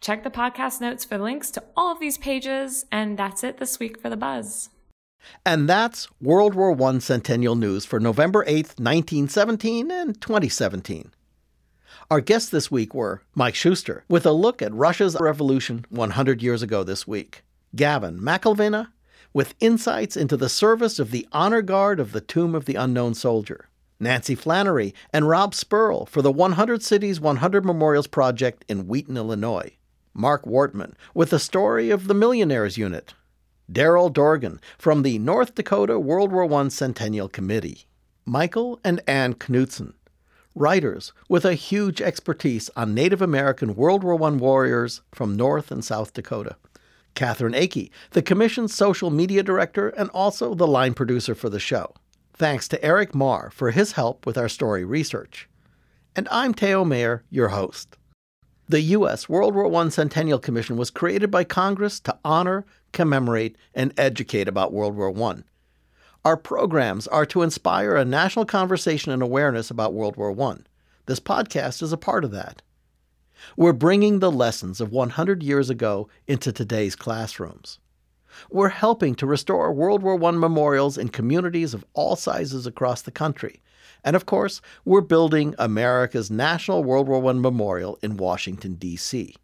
Check the podcast notes for links to all of these pages, and that's it this week for the buzz. And that's World War I Centennial News for November 8th, 1917 and 2017. Our guests this week were Mike Schuster, with a look at Russia's revolution 100 years ago this week, Gavin McIlvenna, with insights into the service of the honor guard of the Tomb of the Unknown Soldier, Nancy Flannery and Rob Spurl for the 100 Cities 100 Memorials Project in Wheaton, Illinois, Marc Wortman with the story of the Millionaires Unit, Daryl Dorgan from the North Dakota World War I Centennial Committee, Michael and Ann Knutson, writers with a huge expertise on Native American World War I warriors from North and South Dakota, Catherine Akey, the Commission's social media director and also the line producer for the show. Thanks to Eric Marr for his help with our story research. And I'm Theo Mayer, your host. The U.S. World War I Centennial Commission was created by Congress to honor, commemorate, and educate about World War I. Our programs are to inspire a national conversation and awareness about World War I. This podcast is a part of that. We're bringing the lessons of 100 years ago into today's classrooms. We're helping to restore World War I memorials in communities of all sizes across the country. And of course, we're building America's National World War I Memorial in Washington, D.C.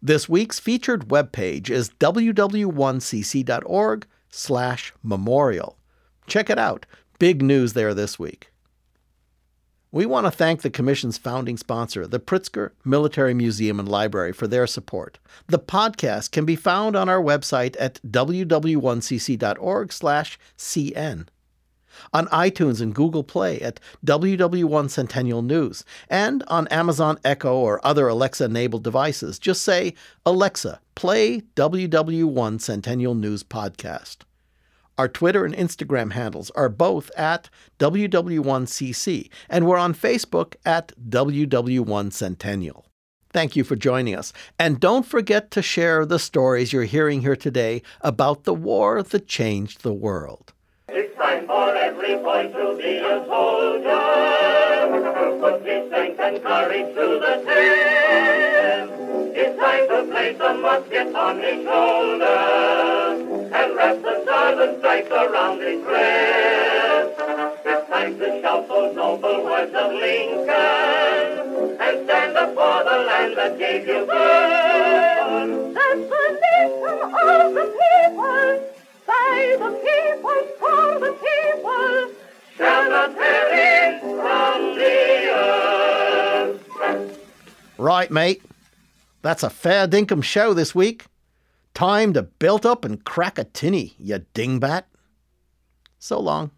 This week's featured webpage is ww1cc.org slash memorial. Check it out. Big news there this week. We want to thank the Commission's founding sponsor, the Pritzker Military Museum and Library, for their support. The podcast can be found on our website at ww1cc.org/cn, on iTunes and Google Play at WW1 Centennial News, and on Amazon Echo or other Alexa-enabled devices. Just say, "Alexa, play WW1 Centennial News podcast." Our Twitter and Instagram handles are both at WW1CC, and we're on Facebook at WW1 Centennial. Thank you for joining us. And don't forget to share the stories you're hearing here today about the war that changed the world. It's time for every boy to be a soldier, put his strength and courage to the test. It's time to place a musket on his shoulder and wrap the stars stripes around his breast. It's time to shout those noble words of Lincoln and stand up for the land that gave you birth. That's the nation of the people, by the people, for the people, shall not perish from the earth. Right, mate. That's a fair dinkum show this week. Time to build up and crack a tinny, you dingbat. So long.